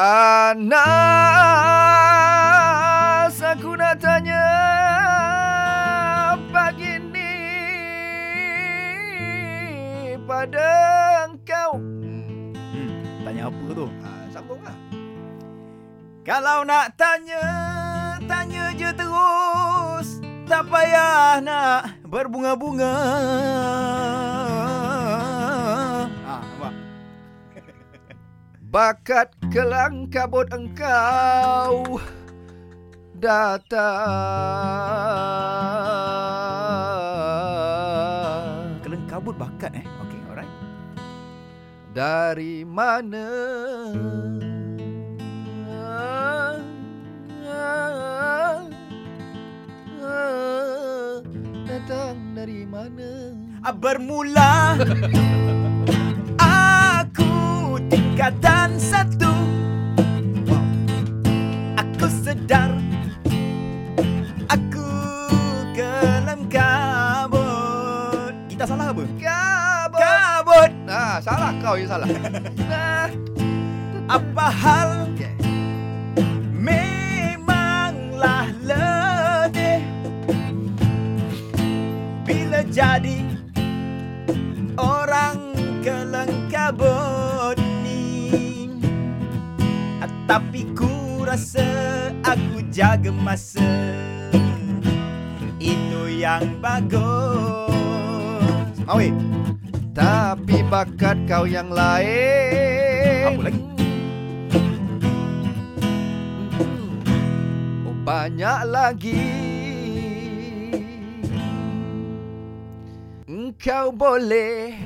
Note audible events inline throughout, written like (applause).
Anas aku nak tanya pagi ni pada engkau. Hmm, tanya apa tu? Ha, sambunglah. Kalau nak tanya, tanya je terus. Tak payah nak berbunga-bunga. Bakat kelang kabut engkau datang Kelengkabut bakat eh. Okey, alright. dari mana? Datang dari mana? Ah, Bermula (laughs) tingkatan satu Aku sedar Aku kelam kabut Kita salah apa? Kabut. Kabut Nah, salah kau yang salah. nah, (laughs) Apa hal okay. Memanglah letih Bila jadi Tapi ku rasa Aku jaga masa. Itu yang bagus. Mawi Tapi bakat kau yang lain. Apa lagi? Oh, banyak lagi. Engkau boleh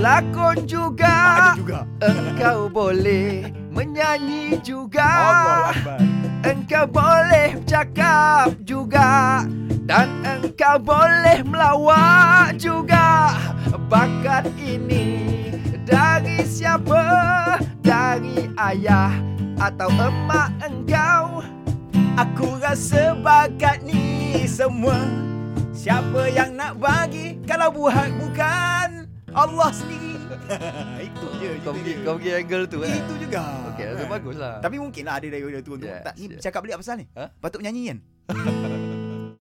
berlakon juga. Ada juga. Engkau (laughs) boleh menyanyi juga. Allah Akbar Engkau boleh bercakap juga. Dan engkau boleh melawak juga. Bakat ini dari siapa? Dari ayah atau emak engkau? Aku rasa bakat ni semua Siapa yang nak bagi Kalau buat bukan Allah sendiri (laughs) Itu je Kau itu pergi, kau pergi angle tu kan? Itu juga Okey, itu Kan? bagus lah Tapi mungkin lah ada daripada tu Yes, Tak, Ni yes. cakap balik apa pasal ni Ha? Patut menyanyi kan (laughs)